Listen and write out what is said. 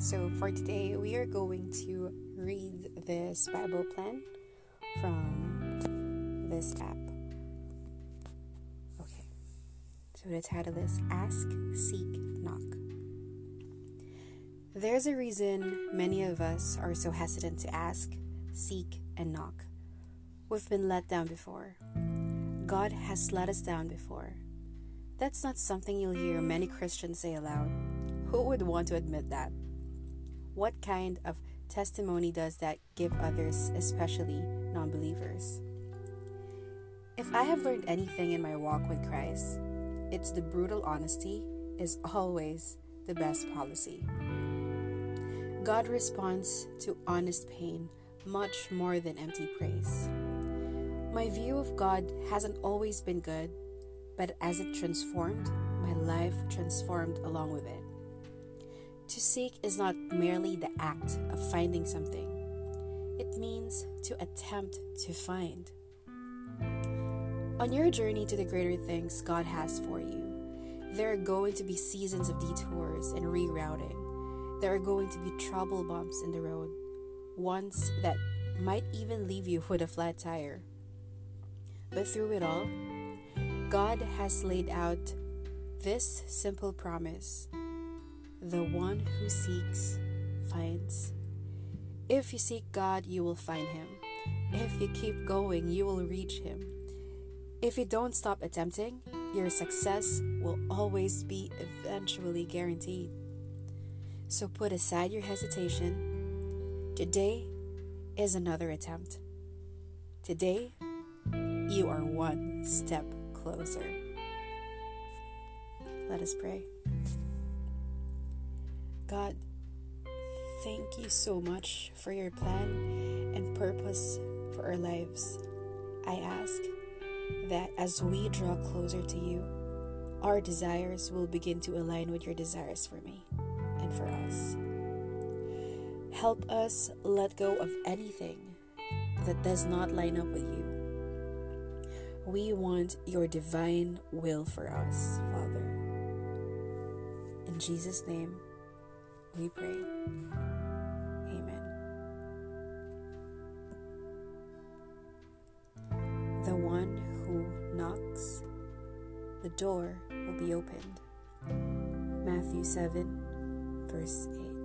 So, for today, we are going to read this Bible plan from this app. Okay, so the title is Ask, Seek, Knock. There's a reason many of us are so hesitant to ask, seek, and knock. We've been let down before. God has let us down before. That's not something you'll hear many Christians say aloud. Who would want to admit that? What kind of testimony does that give others, especially non believers? If I have learned anything in my walk with Christ, it's the brutal honesty is always the best policy. God responds to honest pain much more than empty praise. My view of God hasn't always been good, but as it transformed, my life transformed along with it. To seek is not merely the act of finding something, it means to attempt to find. On your journey to the greater things God has for you, there are going to be seasons of detours and rerouting. There are going to be trouble bumps in the road, ones that might even leave you with a flat tire. But through it all, God has laid out this simple promise the one who seeks finds. If you seek God, you will find Him. If you keep going, you will reach Him. If you don't stop attempting, your success will always be eventually guaranteed. So put aside your hesitation. Today is another attempt. Today, you are one step closer. Let us pray. God, thank you so much for your plan and purpose for our lives. I ask that as we draw closer to you, our desires will begin to align with your desires for me and for us. Help us let go of anything that does not line up with you. We want your divine will for us, Father. In Jesus' name, we pray. Amen. The one who knocks, the door will be opened. Matthew 7, verse 8.